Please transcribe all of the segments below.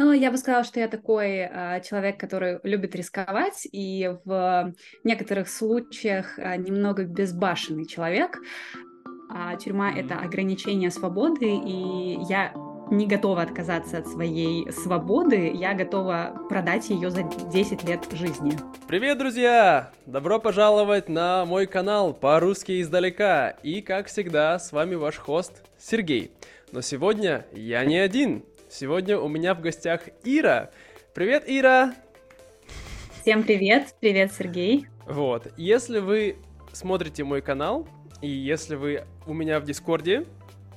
Ну, я бы сказала, что я такой э, человек, который любит рисковать, и в некоторых случаях э, немного безбашенный человек. А тюрьма — это ограничение свободы, и я не готова отказаться от своей свободы, я готова продать ее за 10 лет жизни. Привет, друзья! Добро пожаловать на мой канал по-русски издалека. И, как всегда, с вами ваш хост Сергей. Но сегодня я не один. Сегодня у меня в гостях Ира. Привет, Ира! Всем привет! Привет, Сергей! Вот, если вы смотрите мой канал, и если вы у меня в Дискорде,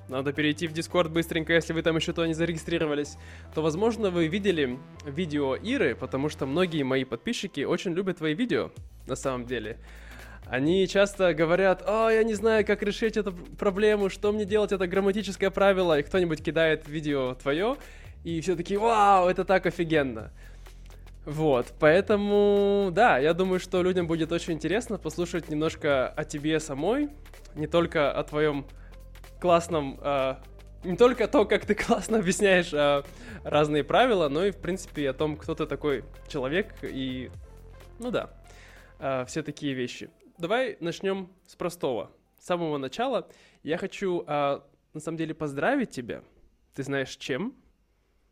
надо перейти в Дискорд быстренько, если вы там еще то не зарегистрировались, то, возможно, вы видели видео Иры, потому что многие мои подписчики очень любят твои видео, на самом деле. Они часто говорят, о, я не знаю, как решить эту проблему, что мне делать, это грамматическое правило, и кто-нибудь кидает видео твое, и все таки вау, это так офигенно. Вот, поэтому, да, я думаю, что людям будет очень интересно послушать немножко о тебе самой, не только о твоем классном, э, не только то, как ты классно объясняешь э, разные правила, но и, в принципе, о том, кто ты такой человек, и, ну да, э, все такие вещи давай начнем с простого. С самого начала я хочу, а, на самом деле, поздравить тебя. Ты знаешь, чем?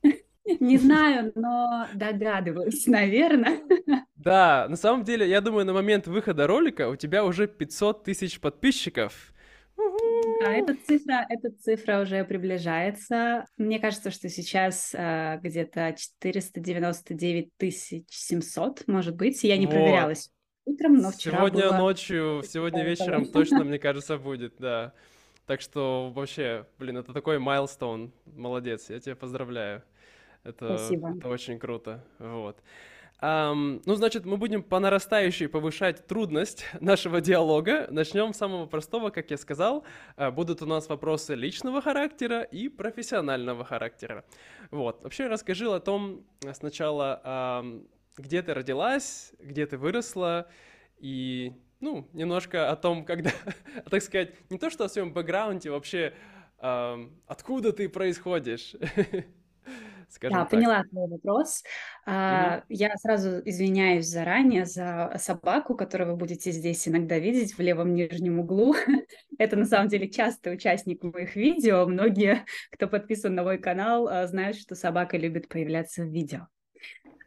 Не знаю, но догадываюсь, наверное. Да, на самом деле, я думаю, на момент выхода ролика у тебя уже 500 тысяч подписчиков. А эта цифра, эта цифра уже приближается. Мне кажется, что сейчас э, где-то 499 тысяч 700, может быть. Я не вот. проверялась утром, но вчера Сегодня было... ночью, сегодня вечером точно, мне кажется, будет, да. Так что вообще, блин, это такой майлстоун. Молодец, я тебя поздравляю. Это, Спасибо. это очень круто. Вот. Um, ну, значит, мы будем по нарастающей повышать трудность нашего диалога. Начнем с самого простого, как я сказал. Uh, будут у нас вопросы личного характера и профессионального характера. Вот. Вообще расскажи о том сначала, um, где ты родилась, где ты выросла, и, ну, немножко о том, когда, так сказать, не то что о своем бэкграунде, вообще, э, откуда ты происходишь. Скажем да, так. поняла твой вопрос. Mm-hmm. Я сразу извиняюсь заранее за собаку, которую вы будете здесь иногда видеть в левом нижнем углу. Это на самом деле частый участник моих видео. Многие, кто подписан на мой канал, а, знают, что собака любит появляться в видео.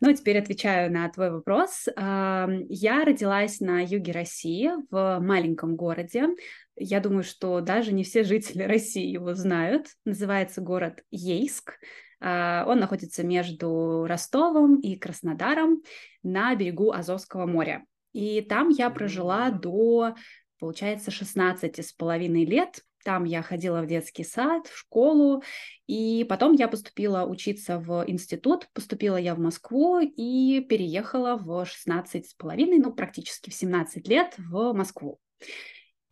Ну, теперь отвечаю на твой вопрос. Я родилась на юге России, в маленьком городе. Я думаю, что даже не все жители России его знают. Называется город Ейск. А, он находится между Ростовом и Краснодаром на берегу Азовского моря. И там я прожила до, получается, 16 с половиной лет. Там я ходила в детский сад, в школу, и потом я поступила учиться в институт. Поступила я в Москву и переехала в 16 с половиной, ну, практически в 17 лет в Москву.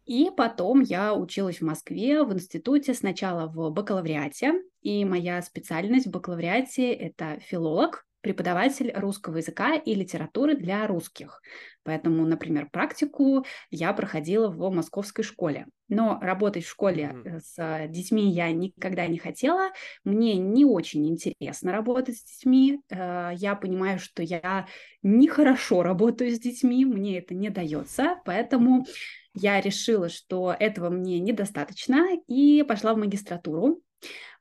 И потом я училась в Москве в институте сначала в бакалавриате, и моя специальность в бакалавриате – это филолог, преподаватель русского языка и литературы для русских. Поэтому, например, практику я проходила в московской школе. Но работать в школе mm-hmm. с детьми я никогда не хотела. Мне не очень интересно работать с детьми. Э, я понимаю, что я нехорошо работаю с детьми, мне это не дается. Поэтому я решила, что этого мне недостаточно, и пошла в магистратуру.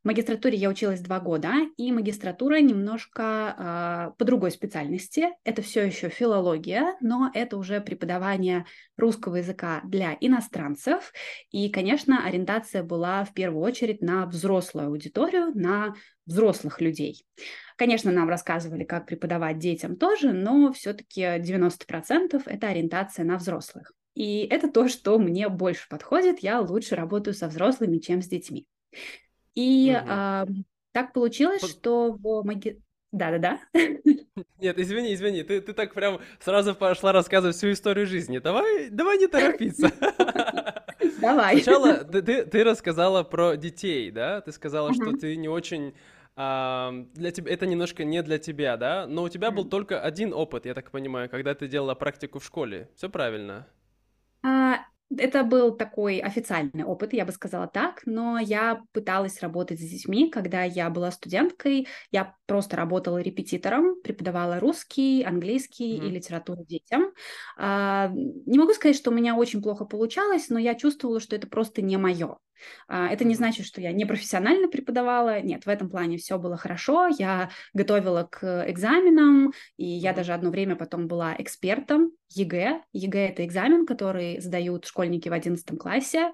В магистратуре я училась два года, и магистратура немножко э, по другой специальности. Это все еще филология, но это уже преподавание русского языка для иностранцев. И, конечно, ориентация была в первую очередь на взрослую аудиторию, на взрослых людей. Конечно, нам рассказывали, как преподавать детям тоже, но все-таки 90% это ориентация на взрослых. И это то, что мне больше подходит. Я лучше работаю со взрослыми, чем с детьми. И угу. а, так получилось, Под... что в маги... Да-да-да. Нет, извини, извини, ты, ты так прям сразу пошла рассказывать всю историю жизни. Давай, давай не торопиться. Давай. Сначала ты, ты, ты рассказала про детей, да? Ты сказала, что ты не очень а, для тебя это немножко не для тебя, да? Но у тебя был только один опыт, я так понимаю, когда ты делала практику в школе. Все правильно? А, это был такой официальный опыт, я бы сказала так, но я пыталась работать с детьми, когда я была студенткой, я просто работала репетитором, преподавала русский, английский mm-hmm. и литературу детям. А, не могу сказать, что у меня очень плохо получалось, но я чувствовала, что это просто не мое. А, это не значит, что я не профессионально преподавала. Нет, в этом плане все было хорошо. Я готовила к экзаменам, и я даже одно время потом была экспертом ЕГЭ. ЕГЭ — это экзамен, который сдают школьники в 11 классе.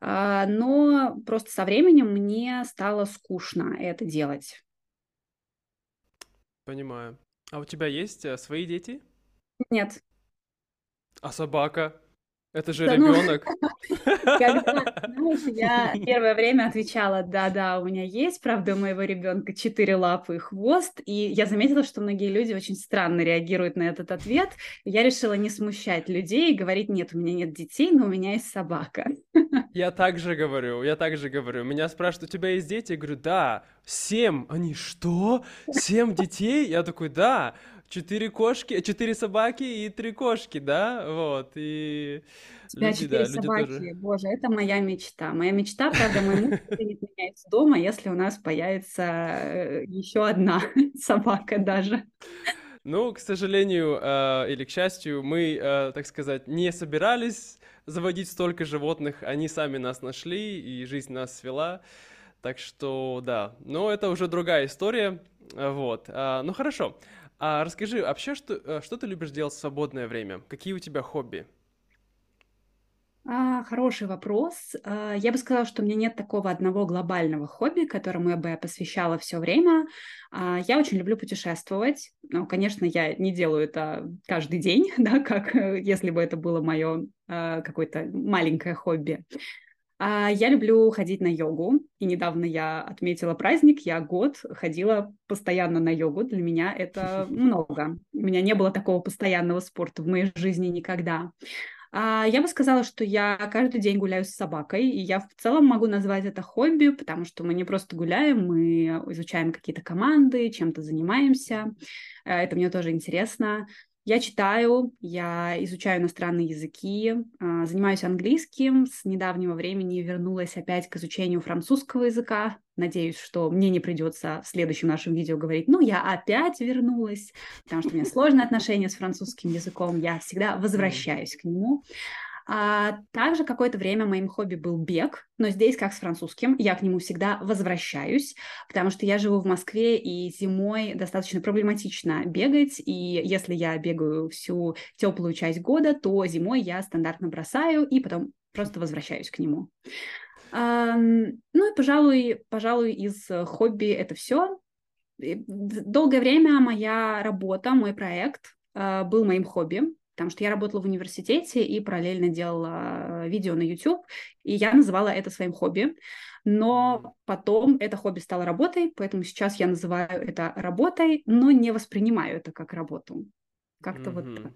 А, но просто со временем мне стало скучно это делать. Понимаю. А у тебя есть э, свои дети? Нет. А собака? Это же да, ребенок. Ну, когда, знаешь, я первое время отвечала, да-да, у меня есть, правда, у моего ребенка четыре лапы и хвост, и я заметила, что многие люди очень странно реагируют на этот ответ. Я решила не смущать людей и говорить, нет, у меня нет детей, но у меня есть собака. Я также говорю, я также говорю. Меня спрашивают, у тебя есть дети? Я говорю, да. Семь. Они, что? Семь детей? Я такой, да четыре кошки, четыре собаки и три кошки, да, вот, и... У тебя четыре да, собаки, тоже... боже, это моя мечта. Моя мечта, правда, мой муж выгонит меня из дома, если у нас появится э, еще одна собака даже. Ну, к сожалению, э, или к счастью, мы, э, так сказать, не собирались заводить столько животных, они сами нас нашли, и жизнь нас свела. Так что, да, но это уже другая история, вот. А, ну, хорошо. А расскажи, вообще, что, э, что ты любишь делать в свободное время? Какие у тебя хобби? А, хороший вопрос. А, я бы сказала, что у меня нет такого одного глобального хобби, которому я бы посвящала все время. А, я очень люблю путешествовать. Ну, конечно, я не делаю это каждый день, да, как э, если бы это было мое а, какое-то маленькое хобби. А, я люблю ходить на йогу, и недавно я отметила праздник, я год ходила постоянно на йогу, для меня это много. У меня не было такого постоянного спорта в моей жизни никогда. А, я бы сказала, что я каждый день гуляю с собакой, и я в целом могу назвать это хобби, потому что мы не просто гуляем, мы изучаем какие-то команды, чем-то занимаемся. Э, это мне тоже интересно. Я читаю, я изучаю иностранные языки, а, занимаюсь английским. С недавнего времени вернулась опять к изучению французского языка. Надеюсь, что мне не придется в следующем нашем видео говорить, ну, я опять вернулась, потому что у меня сложные отношения с французским языком, я всегда возвращаюсь к нему. А также какое-то время моим хобби был бег, но здесь, как с французским, я к нему всегда возвращаюсь, потому что я живу в Москве, и зимой достаточно проблематично бегать, и если я бегаю всю теплую часть года, то зимой я стандартно бросаю и потом просто возвращаюсь к нему. Ну и, пожалуй, пожалуй, из хобби это все. Долгое время моя работа, мой проект а, был моим хобби потому что я работала в университете и параллельно делала видео на YouTube, и я называла это своим хобби. Но потом это хобби стало работой, поэтому сейчас я называю это работой, но не воспринимаю это как работу. Как-то mm-hmm. вот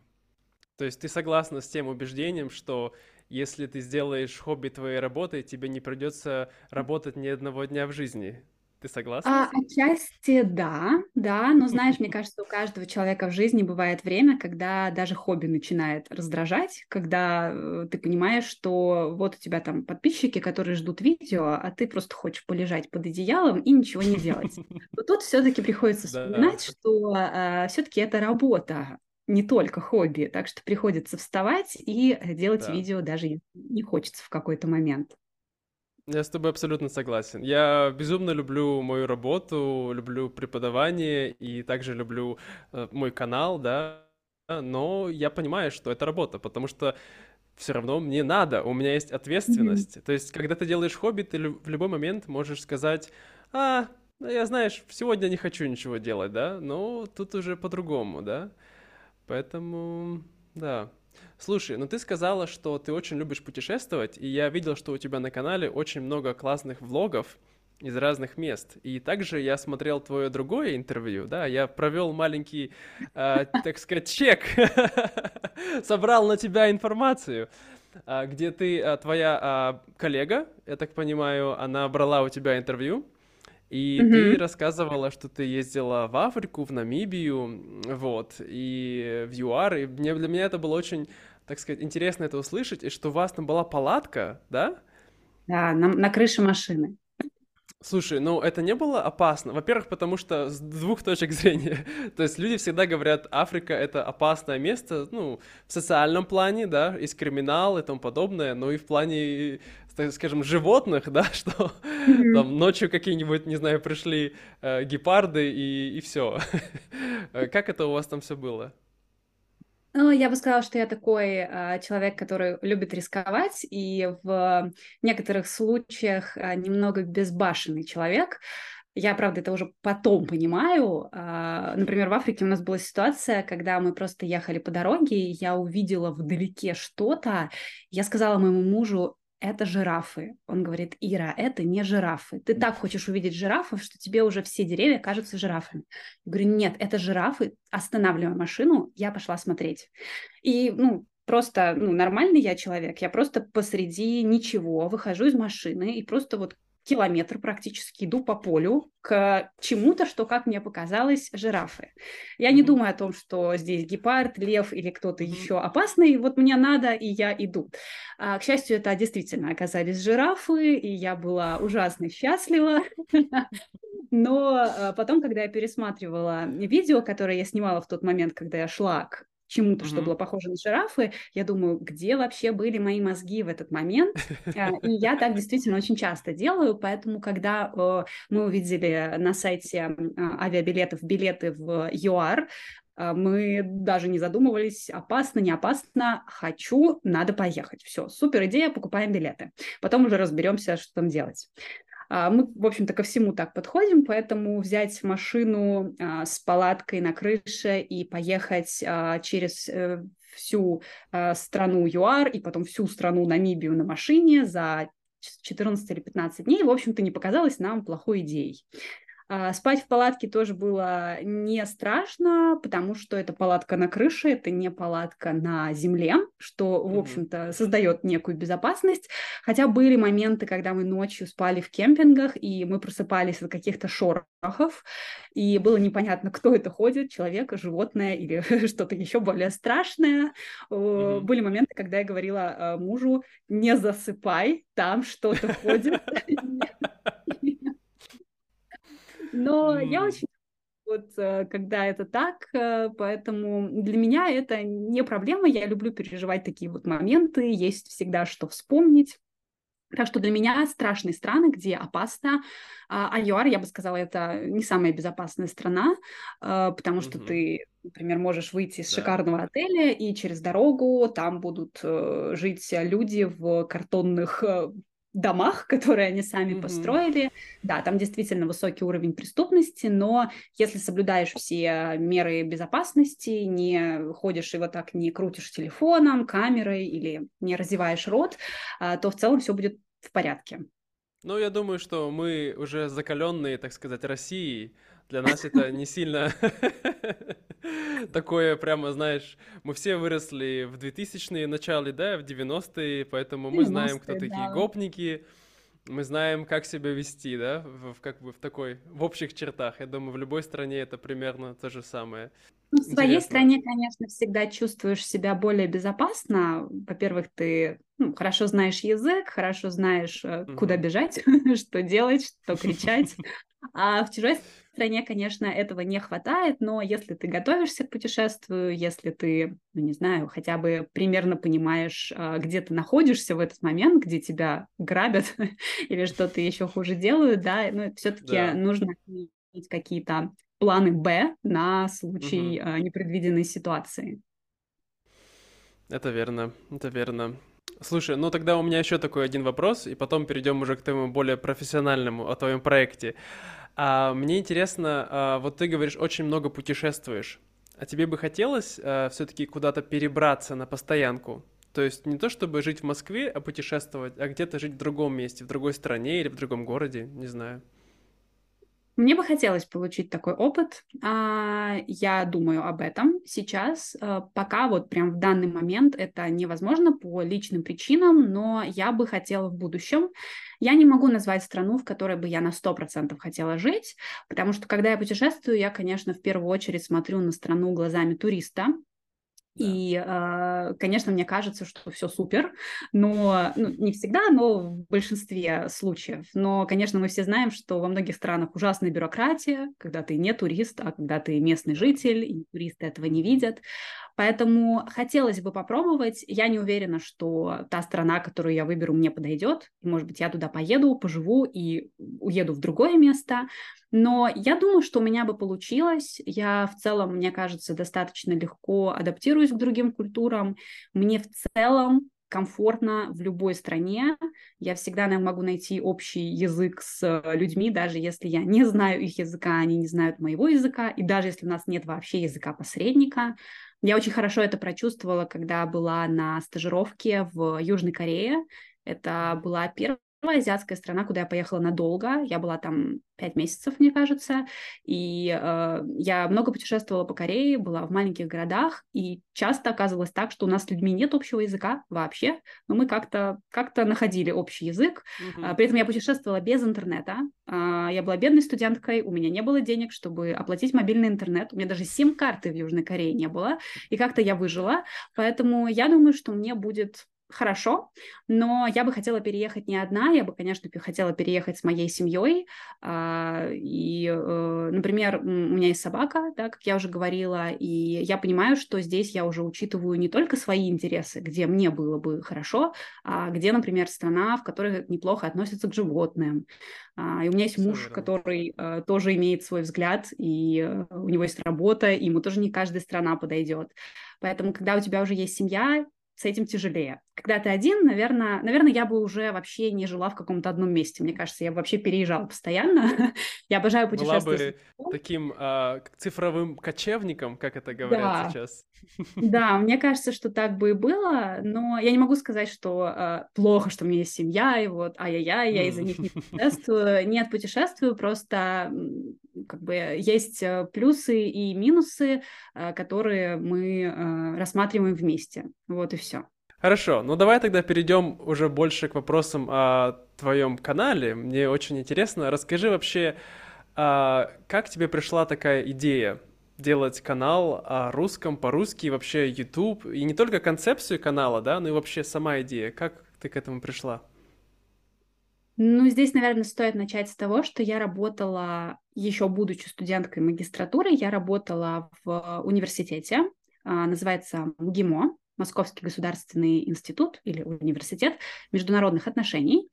То есть ты согласна с тем убеждением, что если ты сделаешь хобби твоей работой, тебе не придется работать ни одного дня в жизни? Ты согласна? А, отчасти да, да, но знаешь, мне кажется, у каждого человека в жизни бывает время, когда даже хобби начинает раздражать, когда э, ты понимаешь, что вот у тебя там подписчики, которые ждут видео, а ты просто хочешь полежать под одеялом и ничего не делать. Но тут все-таки приходится вспоминать, что а, все-таки это работа, не только хобби, так что приходится вставать и делать да. видео даже если не хочется в какой-то момент. Я с тобой абсолютно согласен. Я безумно люблю мою работу, люблю преподавание и также люблю э, мой канал, да, но я понимаю, что это работа, потому что все равно мне надо, у меня есть ответственность. Mm-hmm. То есть, когда ты делаешь хобби, ты в любой момент можешь сказать, а, ну, я, знаешь, сегодня не хочу ничего делать, да, но тут уже по-другому, да, поэтому, да. Слушай, ну ты сказала, что ты очень любишь путешествовать, и я видел, что у тебя на канале очень много классных влогов из разных мест. И также я смотрел твое другое интервью, да, я провел маленький, э, так сказать, чек, собрал на тебя информацию, э, где ты, э, твоя коллега, я так понимаю, она брала у тебя интервью, и mm-hmm. ты рассказывала, что ты ездила в Африку, в Намибию, вот, и в ЮАР, и мне, для меня это было очень так сказать, интересно это услышать, и что у вас там была палатка, да? Да, на, на крыше машины. Слушай, ну это не было опасно? Во-первых, потому что с двух точек зрения. То есть люди всегда говорят, Африка — это опасное место, ну, в социальном плане, да, есть криминал и тому подобное, но и в плане, так скажем, животных, да, что mm-hmm. там ночью какие-нибудь, не знаю, пришли э, гепарды и, и все. как это у вас там все было? Ну, я бы сказала, что я такой э, человек, который любит рисковать, и в некоторых случаях э, немного безбашенный человек. Я, правда, это уже потом понимаю. Э, например, в Африке у нас была ситуация, когда мы просто ехали по дороге, и я увидела вдалеке что-то. Я сказала моему мужу, это жирафы. Он говорит, Ира, это не жирафы. Ты так хочешь увидеть жирафов, что тебе уже все деревья кажутся жирафами. Я говорю, нет, это жирафы. Останавливаю машину, я пошла смотреть. И, ну, просто, ну, нормальный я человек. Я просто посреди ничего выхожу из машины и просто вот километр практически иду по полю к чему-то, что, как мне показалось, жирафы. Я не думаю о том, что здесь гепард, лев или кто-то еще опасный. Вот мне надо, и я иду. А, к счастью, это действительно оказались жирафы, и я была ужасно счастлива. Но а, потом, когда я пересматривала видео, которое я снимала в тот момент, когда я шла к чему-то, mm-hmm. что было похоже на жирафы, я думаю, где вообще были мои мозги в этот момент? А, и я так действительно очень часто делаю, поэтому, когда э, мы увидели на сайте а, авиабилетов билеты в ЮАР, а, мы даже не задумывались, опасно, не опасно, хочу, надо поехать. Все, супер идея, покупаем билеты. Потом уже разберемся, что там делать. А, мы, в общем-то, ко всему так подходим, поэтому взять машину а, с палаткой на крыше и поехать а, через э, всю страну ЮАР и потом всю страну Намибию на машине за 14 или 15 дней, в общем-то, не показалось нам плохой идеей. А, спать в палатке тоже было не страшно, потому что это палатка на крыше, это не палатка на земле, что, в общем-то, создает некую безопасность. Хотя были моменты, когда мы ночью спали в кемпингах, и мы просыпались от каких-то шорохов, и было непонятно, кто это ходит, человек, животное или что-то еще более страшное. Mm-hmm. Были моменты, когда я говорила а, мужу, не засыпай, там что-то ходит. Но mm. я очень вот э, когда это так, э, поэтому для меня это не проблема, я люблю переживать такие вот моменты, есть всегда что вспомнить. Так что для меня страшные страны, где опасно. А, ЮАР, я бы сказала, это не самая безопасная страна, э, потому что mm-hmm. ты, например, можешь выйти из да. шикарного отеля, и через дорогу там будут жить люди в картонных домах, которые они сами mm-hmm. построили. Да, там действительно высокий уровень преступности, но если соблюдаешь все меры безопасности, не ходишь и вот так не крутишь телефоном, камерой или не разеваешь рот, а, то в целом все будет в порядке. Ну, я думаю, что мы уже закаленные, так сказать, Россией. Для нас это не сильно такое прямо, знаешь, мы все выросли в 2000-е начале, да, в 90-е, поэтому мы знаем, кто такие гопники, мы знаем, как себя вести, да, в, в, как бы в такой, в общих чертах. Я думаю, в любой стране это примерно то же самое. Ну, в своей Интересно. стране, конечно, всегда чувствуешь себя более безопасно. Во-первых, ты ну, хорошо знаешь язык, хорошо знаешь, mm-hmm. куда бежать, что делать, что кричать. А в чужой стране, конечно, этого не хватает, но если ты готовишься к путешествию, если ты, ну не знаю, хотя бы примерно понимаешь, а, где ты находишься в этот момент, где тебя грабят или что-то еще хуже делают, да, ну все-таки да. нужно иметь какие-то планы Б на случай угу. непредвиденной ситуации. Это верно, это верно. Слушай, ну тогда у меня еще такой один вопрос, и потом перейдем уже к тому более профессиональному, о твоем проекте. А, мне интересно, а, вот ты говоришь, очень много путешествуешь. А тебе бы хотелось а, все-таки куда-то перебраться на постоянку? То есть не то чтобы жить в Москве, а путешествовать, а где-то жить в другом месте, в другой стране или в другом городе, не знаю. Мне бы хотелось получить такой опыт. А, я думаю об этом сейчас. А, пока вот прям в данный момент это невозможно по личным причинам, но я бы хотела в будущем. Я не могу назвать страну, в которой бы я на 100% хотела жить, потому что когда я путешествую, я, конечно, в первую очередь смотрю на страну глазами туриста, И, а, конечно, мне кажется, что все супер, но ну, не всегда, но в большинстве случаев. Но, конечно, мы все знаем, что во многих странах ужасная бюрократия, когда ты не турист, а когда ты местный житель, и туристы этого не видят. Поэтому хотелось бы попробовать. Я не уверена, что та страна, которую я выберу, мне подойдет. Может быть, я туда поеду, поживу и уеду в другое место. Но я думаю, что у меня бы получилось. Я в целом, мне кажется, достаточно легко адаптируюсь к другим культурам. Мне в целом комфортно в любой стране. Я всегда могу найти общий язык с людьми, даже если я не знаю их языка, они не знают моего языка, и даже если у нас нет вообще языка посредника. Я очень хорошо это прочувствовала, когда была на стажировке в Южной Корее. Это была первая азиатская страна, куда я поехала надолго. Я была там пять месяцев, мне кажется. И э, я много путешествовала по Корее, была в маленьких городах, и часто оказывалось так, что у нас с людьми нет общего языка вообще, но мы как-то как находили общий язык. Uh-huh. При этом я путешествовала без интернета. Э, я была бедной студенткой, у меня не было денег, чтобы оплатить мобильный интернет. У меня даже сим-карты в Южной Корее не было. И как-то я выжила. Поэтому я думаю, что мне будет хорошо, но я бы хотела переехать не одна, я бы, конечно, хотела переехать с моей семьей. А, и, э, например, у меня есть собака, да, как я уже говорила, и я понимаю, что здесь я уже учитываю не только свои интересы, где мне было бы хорошо, а где, например, страна, в которой неплохо относятся к животным. А, и у меня есть муж, который э, тоже имеет свой взгляд, и э, у него есть работа, и ему тоже не каждая страна подойдет. Поэтому, когда у тебя уже есть семья, с этим тяжелее. Когда ты один, наверное, наверное, я бы уже вообще не жила в каком-то одном месте. Мне кажется, я бы вообще переезжала постоянно. я обожаю путешествовать. Была бы таким э, цифровым кочевником, как это говорят да. сейчас. да, мне кажется, что так бы и было, но я не могу сказать, что э, плохо, что у меня есть семья, и вот ай-яй-яй, я из-за них не путешествую. Нет, путешествую, просто как бы есть э, плюсы и минусы, э, которые мы э, рассматриваем вместе. Вот и все. Хорошо, ну давай тогда перейдем уже больше к вопросам о твоем канале. Мне очень интересно. Расскажи вообще, а, как тебе пришла такая идея делать канал о русском, по-русски, вообще YouTube, и не только концепцию канала, да, но и вообще сама идея. Как ты к этому пришла? Ну, здесь, наверное, стоит начать с того, что я работала, еще будучи студенткой магистратуры, я работала в университете, а, называется МГИМО, Московский государственный институт или университет международных отношений.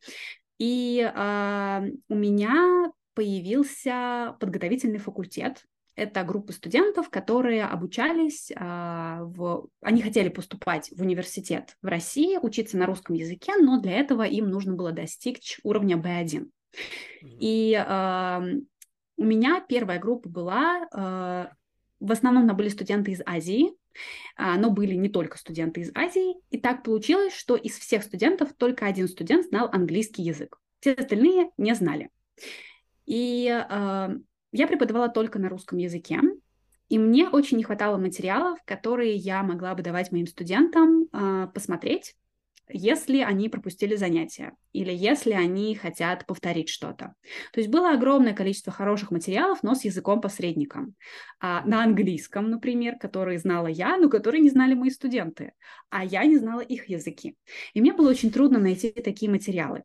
И э, у меня появился подготовительный факультет это группа студентов, которые обучались, а, в... они хотели поступать в университет в России, учиться на русском языке, но для этого им нужно было достичь уровня B1. И а, у меня первая группа была, а, в основном были студенты из Азии, но были не только студенты из Азии. И так получилось, что из всех студентов только один студент знал английский язык. Все остальные не знали. И я преподавала только на русском языке, и мне очень не хватало материалов, которые я могла бы давать моим студентам э, посмотреть, если они пропустили занятия или если они хотят повторить что-то. То есть было огромное количество хороших материалов, но с языком посредником. А, на английском, например, который знала я, но который не знали мои студенты, а я не знала их языки. И мне было очень трудно найти такие материалы.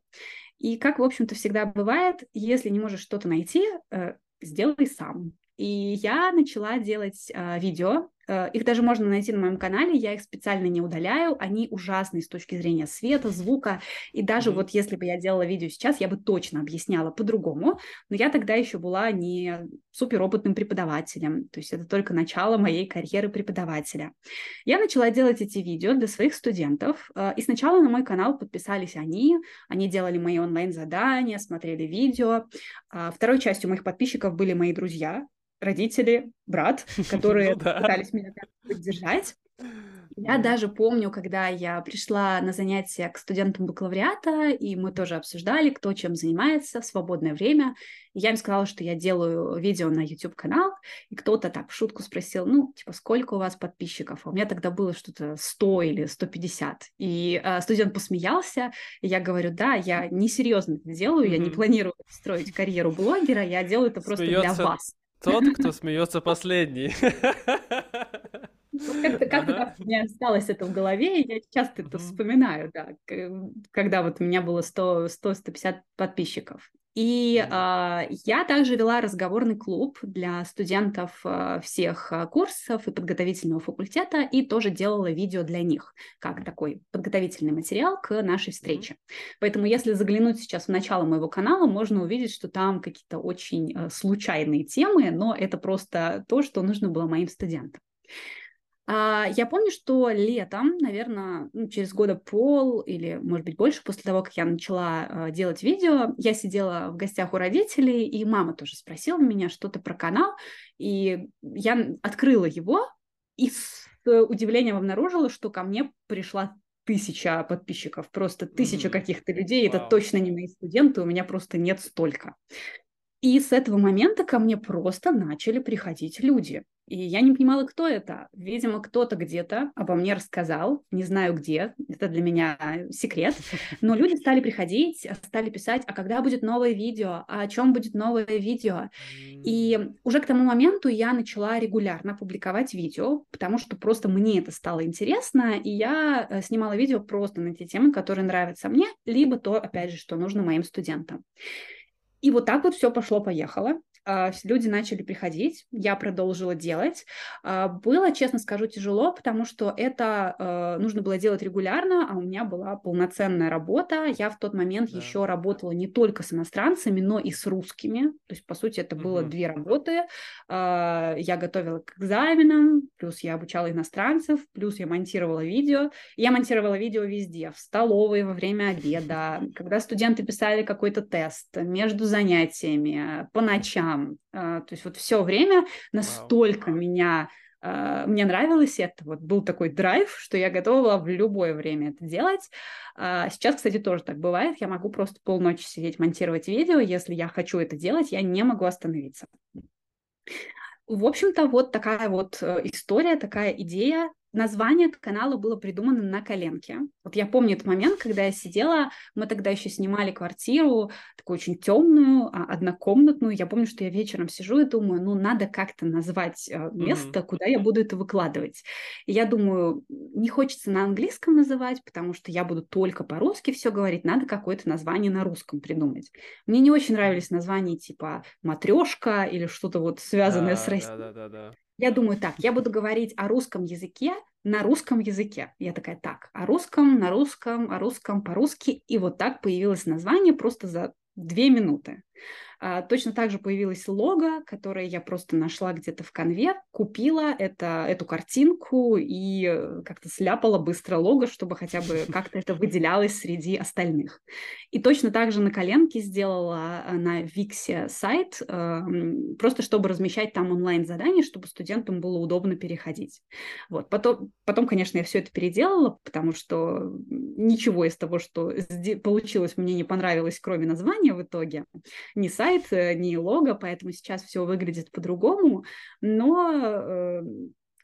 И как, в общем-то, всегда бывает, если не можешь что-то найти, э, сделай сам. И я начала делать э, видео. Э, их даже можно найти на моем канале. Я их специально не удаляю. Они ужасные с точки зрения света, звука. И даже mm-hmm. вот если бы я делала видео сейчас, я бы точно объясняла по-другому. Но я тогда еще была не суперопытным преподавателем. То есть это только начало моей карьеры преподавателя. Я начала делать эти видео для своих студентов. Э, и сначала на мой канал подписались они. Они делали мои онлайн-задания, смотрели видео. А второй частью моих подписчиков были мои друзья родители, брат, которые ну пытались меня поддержать. Я даже помню, когда я пришла на занятия к студентам бакалавриата, и мы тоже обсуждали, кто чем занимается в свободное время. И я им сказала, что я делаю видео на YouTube-канал, и кто-то так в шутку спросил, ну, типа, сколько у вас подписчиков? А у меня тогда было что-то 100 или 150. И э, студент посмеялся, и я говорю, да, я несерьезно это делаю, mm-hmm. я не планирую строить карьеру блогера, я делаю это просто Смеется для вас. Тот, кто смеется последний. Как-то как ага. у меня осталось это в голове, и я часто это вспоминаю, да, когда вот у меня было 100-150 подписчиков. И э, я также вела разговорный клуб для студентов э, всех э, курсов и подготовительного факультета, и тоже делала видео для них, как такой подготовительный материал к нашей встрече. Поэтому, если заглянуть сейчас в начало моего канала, можно увидеть, что там какие-то очень э, случайные темы, но это просто то, что нужно было моим студентам. А, я помню, что летом, наверное, ну, через года пол или, может быть, больше после того, как я начала а, делать видео, я сидела в гостях у родителей, и мама тоже спросила меня что-то про канал, и я открыла его и с удивлением обнаружила, что ко мне пришла тысяча подписчиков, просто тысяча mm-hmm. каких-то людей, wow. это точно не мои студенты, у меня просто нет столько. И с этого момента ко мне просто начали приходить люди. И я не понимала, кто это. Видимо, кто-то где-то обо мне рассказал, не знаю где, это для меня секрет. Но люди стали приходить, стали писать, а когда будет новое видео, а о чем будет новое видео. И уже к тому моменту я начала регулярно публиковать видео, потому что просто мне это стало интересно, и я э, снимала видео просто на те темы, которые нравятся мне, либо то, опять же, что нужно моим студентам. И вот так вот все пошло-поехало. А, люди начали приходить, я продолжила делать. А, было, честно скажу, тяжело, потому что это а, нужно было делать регулярно, а у меня была полноценная работа. Я в тот момент да. еще работала не только с иностранцами, но и с русскими. То есть, по сути, это было угу. две работы. Я готовила к экзаменам, плюс я обучала иностранцев, плюс я монтировала видео. Я монтировала видео везде, в столовой, во время обеда, когда студенты писали какой-то тест, между занятиями, по ночам там. А, то есть вот все время настолько wow. меня Uh, мне нравилось это, вот был такой драйв, что я готова была в любое время это делать. Uh, сейчас, кстати, тоже так бывает, я могу просто полночи сидеть, монтировать видео, если я хочу это делать, я не могу остановиться. В общем-то, вот такая вот э, история, такая идея. Название канала было придумано на коленке. Вот я помню этот момент, когда я сидела, мы тогда еще снимали квартиру, такую очень темную, а, однокомнатную. Я помню, что я вечером сижу и думаю, ну, надо как-то назвать э, место, mm-hmm. куда я буду это выкладывать. И я думаю, не хочется на английском называть, потому что я буду только по-русски все говорить, надо какое-то название на русском придумать. Мне не очень нравились названия типа «матрешка» или что-то вот связанное да, с Россией. Да, да, да, я думаю, так, я буду говорить о русском языке на русском языке. Я такая, так, о русском, на русском, о русском, по-русски. И вот так появилось название просто за две минуты. А, точно так же появилось лого, которое я просто нашла где-то в конве, купила это, эту картинку и э, как-то сляпала быстро лого, чтобы хотя бы как-то это выделялось среди остальных. И точно так же на коленке сделала э, на Виксе сайт, эм, просто чтобы размещать там онлайн-задания, чтобы студентам было удобно переходить. Вот. Потом, потом, конечно, я все это переделала, потому что ничего из того, что получилось, мне не понравилось, кроме названия в итоге. Ни сайт, э, ни лого, поэтому сейчас все выглядит по-другому, но э,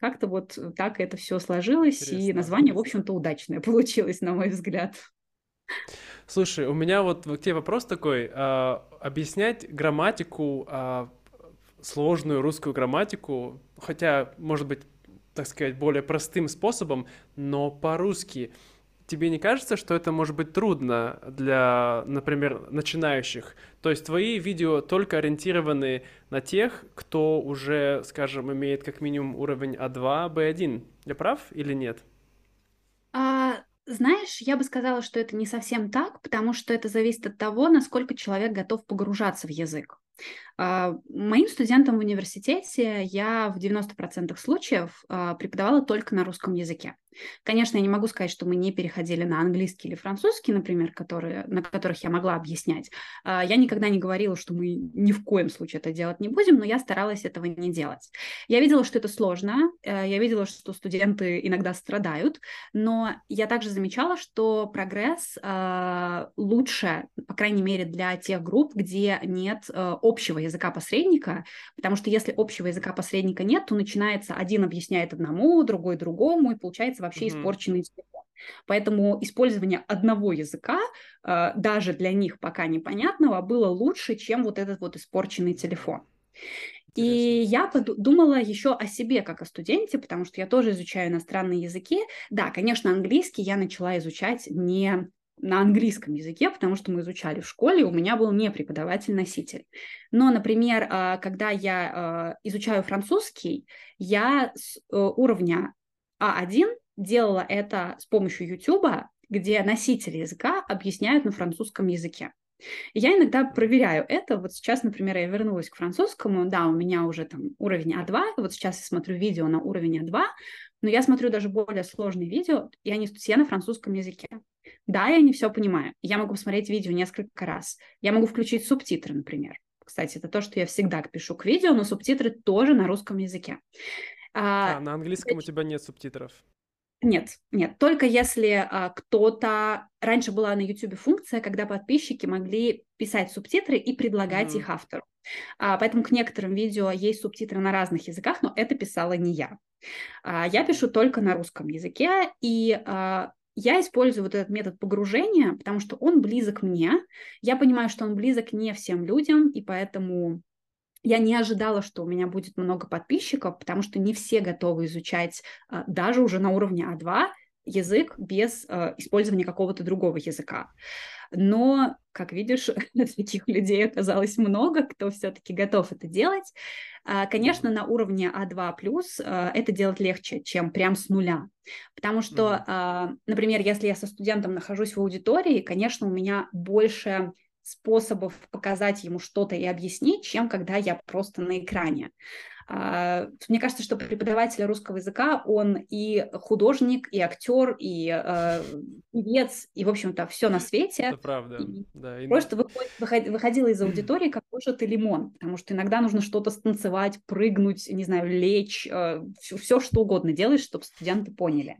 как-то вот так это все сложилось, Интересно. и название, в общем-то, удачное получилось, на мой взгляд. Слушай, у меня вот к тебе вопрос такой. А, объяснять грамматику, а, сложную русскую грамматику, хотя, может быть, так сказать, более простым способом, но по-русски – тебе не кажется, что это может быть трудно для, например, начинающих? То есть твои видео только ориентированы на тех, кто уже, скажем, имеет как минимум уровень А2, Б1. Я прав или нет? А, знаешь, я бы сказала, что это не совсем так, потому что это зависит от того, насколько человек готов погружаться в язык. А, моим студентам в университете я в 90% случаев а, преподавала только на русском языке. Конечно, я не могу сказать, что мы не переходили на английский или французский, например, которые, на которых я могла объяснять. А, я никогда не говорила, что мы ни в коем случае это делать не будем, но я старалась этого не делать. Я видела, что это сложно, э, я видела, что студенты иногда страдают, но я также замечала, что прогресс лучше, по крайней мере, для тех групп, где нет э, общего языка посредника, потому что если общего языка посредника нет, то начинается один объясняет одному, другой другому, и получается вообще mm-hmm. испорченный телефон. Поэтому использование одного языка, э, даже для них пока непонятного, было лучше, чем вот этот вот испорченный телефон. И я подумала еще о себе как о студенте, потому что я тоже изучаю иностранные языки. Да, конечно, английский я начала изучать не на английском языке, потому что мы изучали в школе, у меня был не преподаватель-носитель. Но, например, а, когда я а, изучаю французский, я с э, уровня А1 делала это с помощью YouTube, где носители языка объясняют на французском языке. Я иногда проверяю это. Вот сейчас, например, я вернулась к французскому. Да, у меня уже там уровень А2. Вот сейчас я смотрю видео на уровень А2, но я смотрю даже более сложные видео, и они все на французском языке. Да, я не все понимаю. Я могу посмотреть видео несколько раз. Я могу включить субтитры, например. Кстати, это то, что я всегда пишу к видео, но субтитры тоже на русском языке. А, а на английском у тебя нет субтитров? Нет, нет, только если а, кто-то... Раньше была на YouTube функция, когда подписчики могли писать субтитры и предлагать mm-hmm. их автору. А, поэтому к некоторым видео есть субтитры на разных языках, но это писала не я. А, я пишу только на русском языке, и а, я использую вот этот метод погружения, потому что он близок мне. Я понимаю, что он близок не всем людям, и поэтому я не ожидала, что у меня будет много подписчиков, потому что не все готовы изучать а, даже уже на уровне А2 язык без э, использования какого-то другого языка. Но, как видишь, таких людей оказалось много, кто все-таки готов это делать. А, конечно, на уровне А2+, э, это делать легче, чем прям с нуля. Потому что, например, если я со студентом нахожусь в аудитории, конечно, у меня больше способов показать ему что-то и объяснить, чем когда я просто на экране. А, мне кажется, что преподаватель русского языка, он и художник, и актер, и э, певец, и, в общем-то, все на свете. Это правда. И да, и... Просто выход, выходила из аудитории как кушать лимон, потому что иногда нужно что-то станцевать, прыгнуть, не знаю, лечь, э, все, все что угодно делать, чтобы студенты поняли.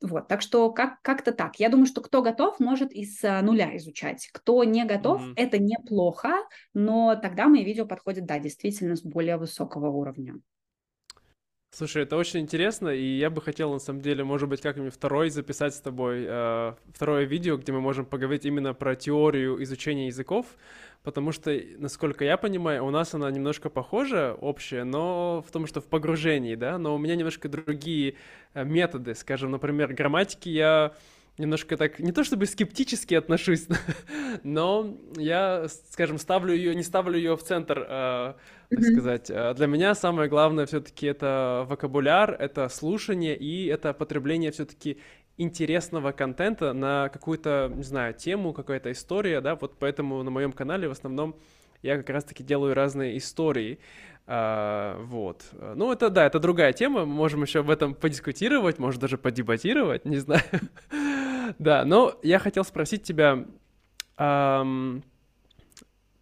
Вот, так что как- как-то так. Я думаю, что кто готов, может из нуля изучать. Кто не готов, mm-hmm. это неплохо, но тогда мои видео подходят, да, действительно, с более высокого уровня. Слушай, это очень интересно, и я бы хотел, на самом деле, может быть, как-нибудь второй записать с тобой, э, второе видео, где мы можем поговорить именно про теорию изучения языков, потому что, насколько я понимаю, у нас она немножко похожа, общая, но в том, что в погружении, да, но у меня немножко другие э, методы, скажем, например, грамматики я немножко так, не то чтобы скептически отношусь, но я, скажем, ставлю ее, не ставлю ее в центр, э, так mm-hmm. сказать. Э, для меня самое главное все-таки это вокабуляр, это слушание и это потребление все-таки интересного контента на какую-то, не знаю, тему, какая-то история, да, вот поэтому на моем канале в основном я как раз-таки делаю разные истории. А, вот. Ну, это да, это другая тема. Мы можем еще об этом подискутировать, может даже подебатировать, не знаю. да, но я хотел спросить тебя,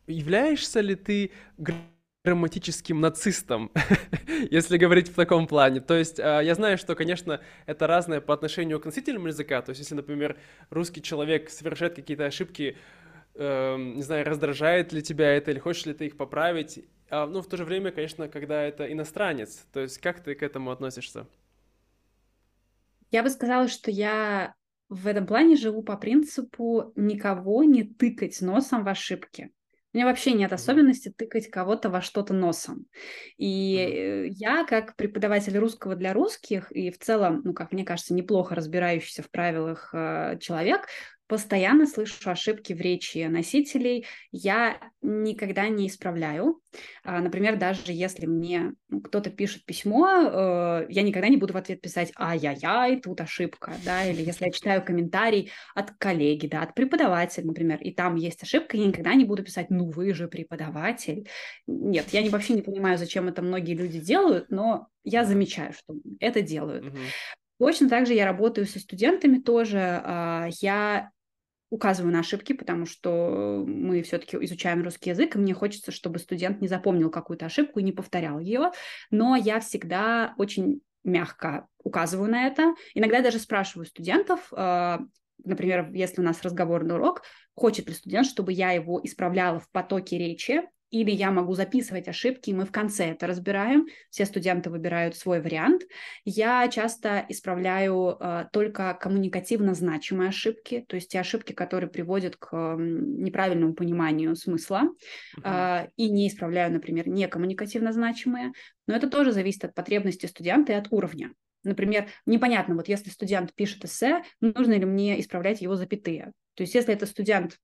являешься ли ты грамматическим нацистом, если говорить в таком плане. То есть э, я знаю, что, конечно, это разное по отношению к носителям языка. То есть если, например, русский человек совершает какие-то ошибки, э, не знаю, раздражает ли тебя это или хочешь ли ты их поправить, а, ну, в то же время, конечно, когда это иностранец. То есть как ты к этому относишься? Я бы сказала, что я в этом плане живу по принципу никого не тыкать носом в ошибки. У меня вообще нет особенности тыкать кого-то во что-то носом. И я, как преподаватель русского для русских, и в целом, ну, как мне кажется, неплохо разбирающийся в правилах э, человек, постоянно слышу ошибки в речи носителей, я никогда не исправляю. А, например, даже если мне ну, кто-то пишет письмо, э, я никогда не буду в ответ писать «ай-яй-яй, тут ошибка», да, или если я читаю комментарий от коллеги, да, от преподавателя, например, и там есть ошибка, я никогда не буду писать «ну вы же преподаватель». Нет, я вообще не понимаю, зачем это многие люди делают, но я замечаю, что это делают. Угу. Точно так же я работаю со студентами тоже. А, я указываю на ошибки, потому что мы все-таки изучаем русский язык, и мне хочется, чтобы студент не запомнил какую-то ошибку и не повторял ее, но я всегда очень мягко указываю на это. Иногда даже спрашиваю студентов, а, например, если у нас разговорный урок, хочет ли студент, чтобы я его исправляла в потоке речи, или я могу записывать ошибки, и мы в конце это разбираем. Все студенты выбирают свой вариант. Я часто исправляю э, только коммуникативно значимые ошибки, то есть те ошибки, которые приводят к э, неправильному пониманию смысла, э, и не исправляю, например, не коммуникативно значимые. Но это тоже зависит от потребности студента и от уровня. Например, непонятно, вот если студент пишет эссе, нужно ли мне исправлять его запятые. То есть если это студент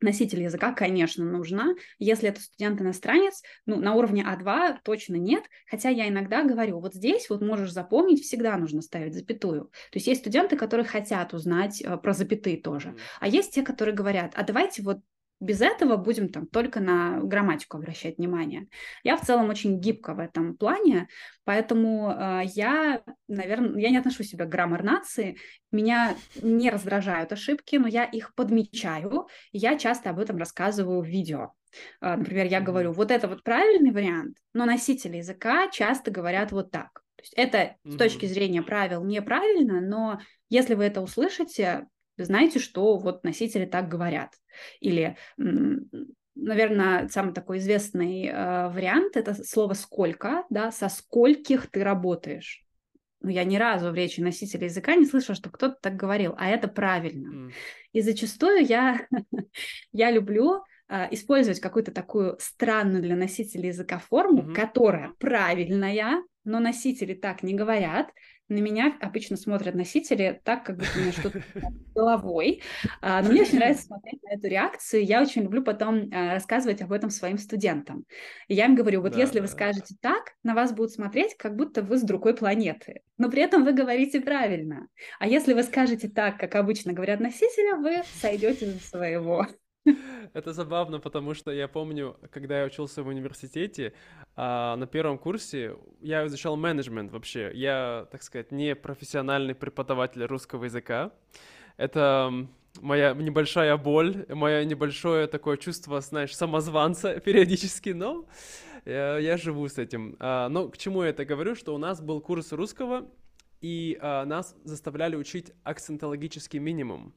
Носитель языка, конечно, нужна. Если это студент-иностранец, ну, на уровне А2 точно нет, хотя я иногда говорю, вот здесь вот можешь запомнить, всегда нужно ставить запятую. То есть есть студенты, которые хотят узнать э, про запятые тоже, а есть те, которые говорят, а давайте вот без этого будем там только на грамматику обращать внимание. Я в целом очень гибка в этом плане, поэтому э, я, наверное, я не отношу себя к граммар нации, меня не раздражают ошибки, но я их подмечаю, и я часто об этом рассказываю в видео. Э, например, я говорю, вот это вот правильный вариант, но носители языка часто говорят вот так. То есть это с точки зрения правил неправильно, но если вы это услышите, вы знаете, что вот носители так говорят. Или, наверное, самый такой известный э, вариант – это слово «сколько», да, со скольких ты работаешь. Ну, я ни разу в речи носителя языка не слышала, что кто-то так говорил, а это правильно. Mm. И зачастую я, я люблю э, использовать какую-то такую странную для носителя языка форму, mm-hmm. которая правильная, но носители так не говорят, на меня обычно смотрят носители так, как будто у меня что-то головой. А, но мне очень нравится смотреть на эту реакцию. Я очень люблю потом а, рассказывать об этом своим студентам. И я им говорю, вот да, если вы скажете так, на вас будут смотреть, как будто вы с другой планеты. Но при этом вы говорите правильно. А если вы скажете так, как обычно говорят носители, вы сойдете за своего. Это забавно, потому что я помню, когда я учился в университете, а, на первом курсе я изучал менеджмент вообще. Я, так сказать, не профессиональный преподаватель русского языка. Это моя небольшая боль, мое небольшое такое чувство, знаешь, самозванца периодически, но я, я живу с этим. А, но к чему я это говорю, что у нас был курс русского, и а, нас заставляли учить акцентологический минимум.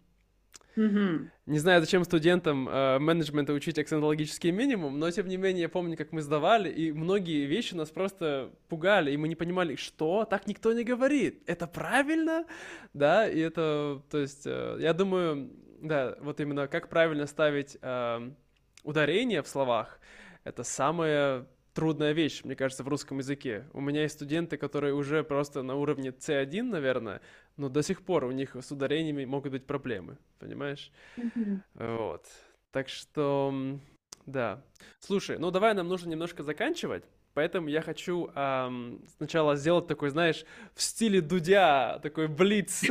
Не знаю, зачем студентам э, менеджмента учить акцентологический минимум, но тем не менее я помню, как мы сдавали, и многие вещи нас просто пугали, и мы не понимали, что так никто не говорит. Это правильно, да? И это, то есть, э, я думаю, да, вот именно как правильно ставить э, ударение в словах, это самое трудная вещь, мне кажется, в русском языке. У меня есть студенты, которые уже просто на уровне C1, наверное, но до сих пор у них с ударениями могут быть проблемы, понимаешь? Mm-hmm. Вот. Так что, да. Слушай, ну давай нам нужно немножко заканчивать. Поэтому я хочу эм, сначала сделать такой, знаешь, в стиле Дудя, такой блиц.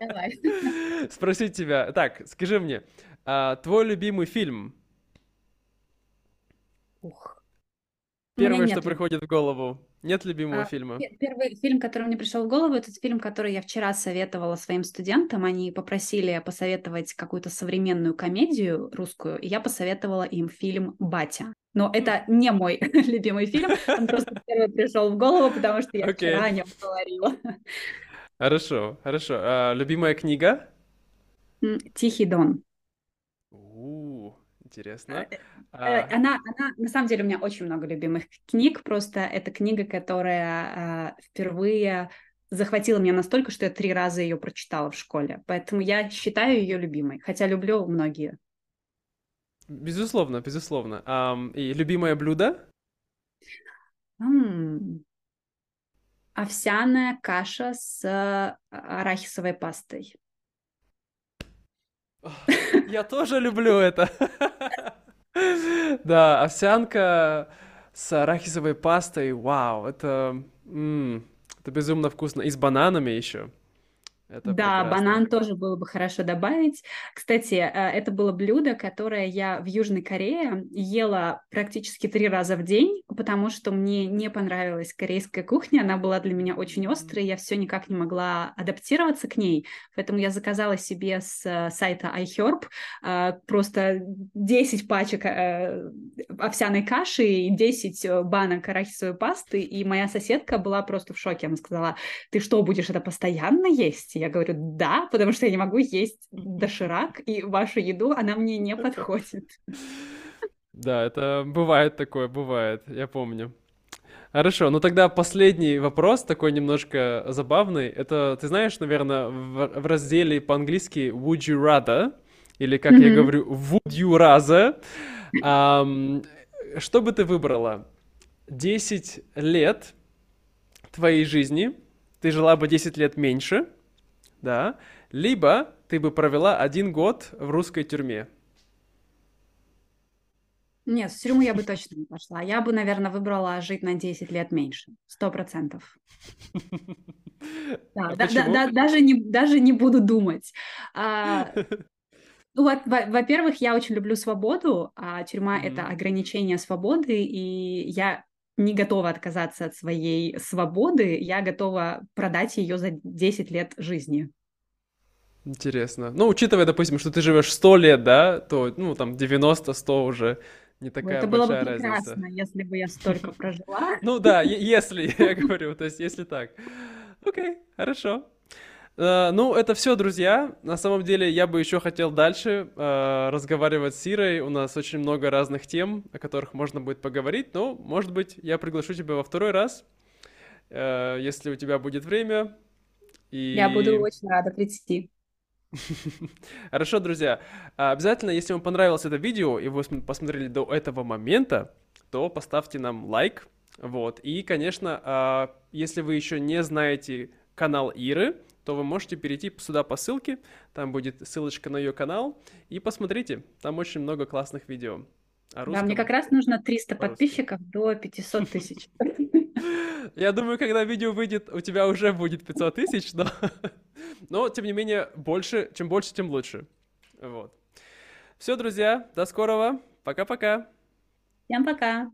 Давай. Спросить тебя. Так, скажи мне, э, твой любимый фильм? Ух. Первое, что приходит в голову. Нет любимого а, фильма? Первый фильм, который мне пришел в голову, это фильм, который я вчера советовала своим студентам. Они попросили посоветовать какую-то современную комедию русскую, и я посоветовала им фильм «Батя». Но это не мой любимый фильм, он просто первый пришел в голову, потому что я okay. вчера о нем говорила. Хорошо, хорошо. А, любимая книга? «Тихий дон». У, интересно. Э, а... Она, она, на самом деле, у меня очень много любимых книг. Просто это книга, которая э, впервые захватила меня настолько, что я три раза ее прочитала в школе. Поэтому я считаю ее любимой, хотя люблю многие. Безусловно, безусловно. Um, и любимое блюдо? Mm. Овсяная каша с арахисовой пастой. Я тоже люблю это. Да, овсянка с арахисовой пастой, вау, это, это безумно вкусно. И с бананами еще. Это да, прекрасно. банан тоже было бы хорошо добавить. Кстати, э, это было блюдо, которое я в Южной Корее ела практически три раза в день, потому что мне не понравилась корейская кухня, она была для меня очень острой, я все никак не могла адаптироваться к ней, поэтому я заказала себе с э, сайта iHerb э, просто 10 пачек овсяной каши и 10 банок арахисовой пасты, и моя соседка была просто в шоке, она сказала, ты что, будешь это постоянно есть? Я говорю, да, потому что я не могу есть доширак, и вашу еду, она мне не подходит. Да, это бывает такое, бывает, я помню. Хорошо, ну тогда последний вопрос, такой немножко забавный. Это, ты знаешь, наверное, в, в разделе по-английски would you rather, или как mm-hmm. я говорю, would you rather, um, что бы ты выбрала? 10 лет твоей жизни, ты жила бы 10 лет меньше, да, либо ты бы провела один год в русской тюрьме. Нет, в тюрьму я бы точно не пошла. Я бы, наверное, выбрала жить на 10 лет меньше. Сто процентов. Да, а даже, не, даже не буду думать. А, ну вот, во-первых, я очень люблю свободу, а тюрьма это ограничение свободы, и я не готова отказаться от своей свободы, я готова продать ее за 10 лет жизни. Интересно. Ну, учитывая, допустим, что ты живешь 100 лет, да, то, ну, там, 90-100 уже не такая Это было бы прекрасно, разница. если бы я столько прожила. Ну да, если, я говорю, то есть если так. Окей, хорошо. Uh, ну, это все, друзья. На самом деле, я бы еще хотел дальше uh, разговаривать с Ирой. У нас очень много разных тем, о которых можно будет поговорить. Но, может быть, я приглашу тебя во второй раз, uh, если у тебя будет время. И... Я буду очень рада прийти. Хорошо, друзья. Обязательно, если вам понравилось это видео, и вы посмотрели до этого момента, то поставьте нам лайк. Вот. И, конечно, а, если вы еще не знаете канал Иры, то вы можете перейти сюда по ссылке, там будет ссылочка на ее канал, и посмотрите, там очень много классных видео. да, мне как раз нужно 300 подписчиков до 500 тысяч. Я думаю, когда видео выйдет, у тебя уже будет 500 тысяч, но... но, тем не менее, больше, чем больше, тем лучше. Вот. Все, друзья, до скорого. Пока-пока. Всем пока.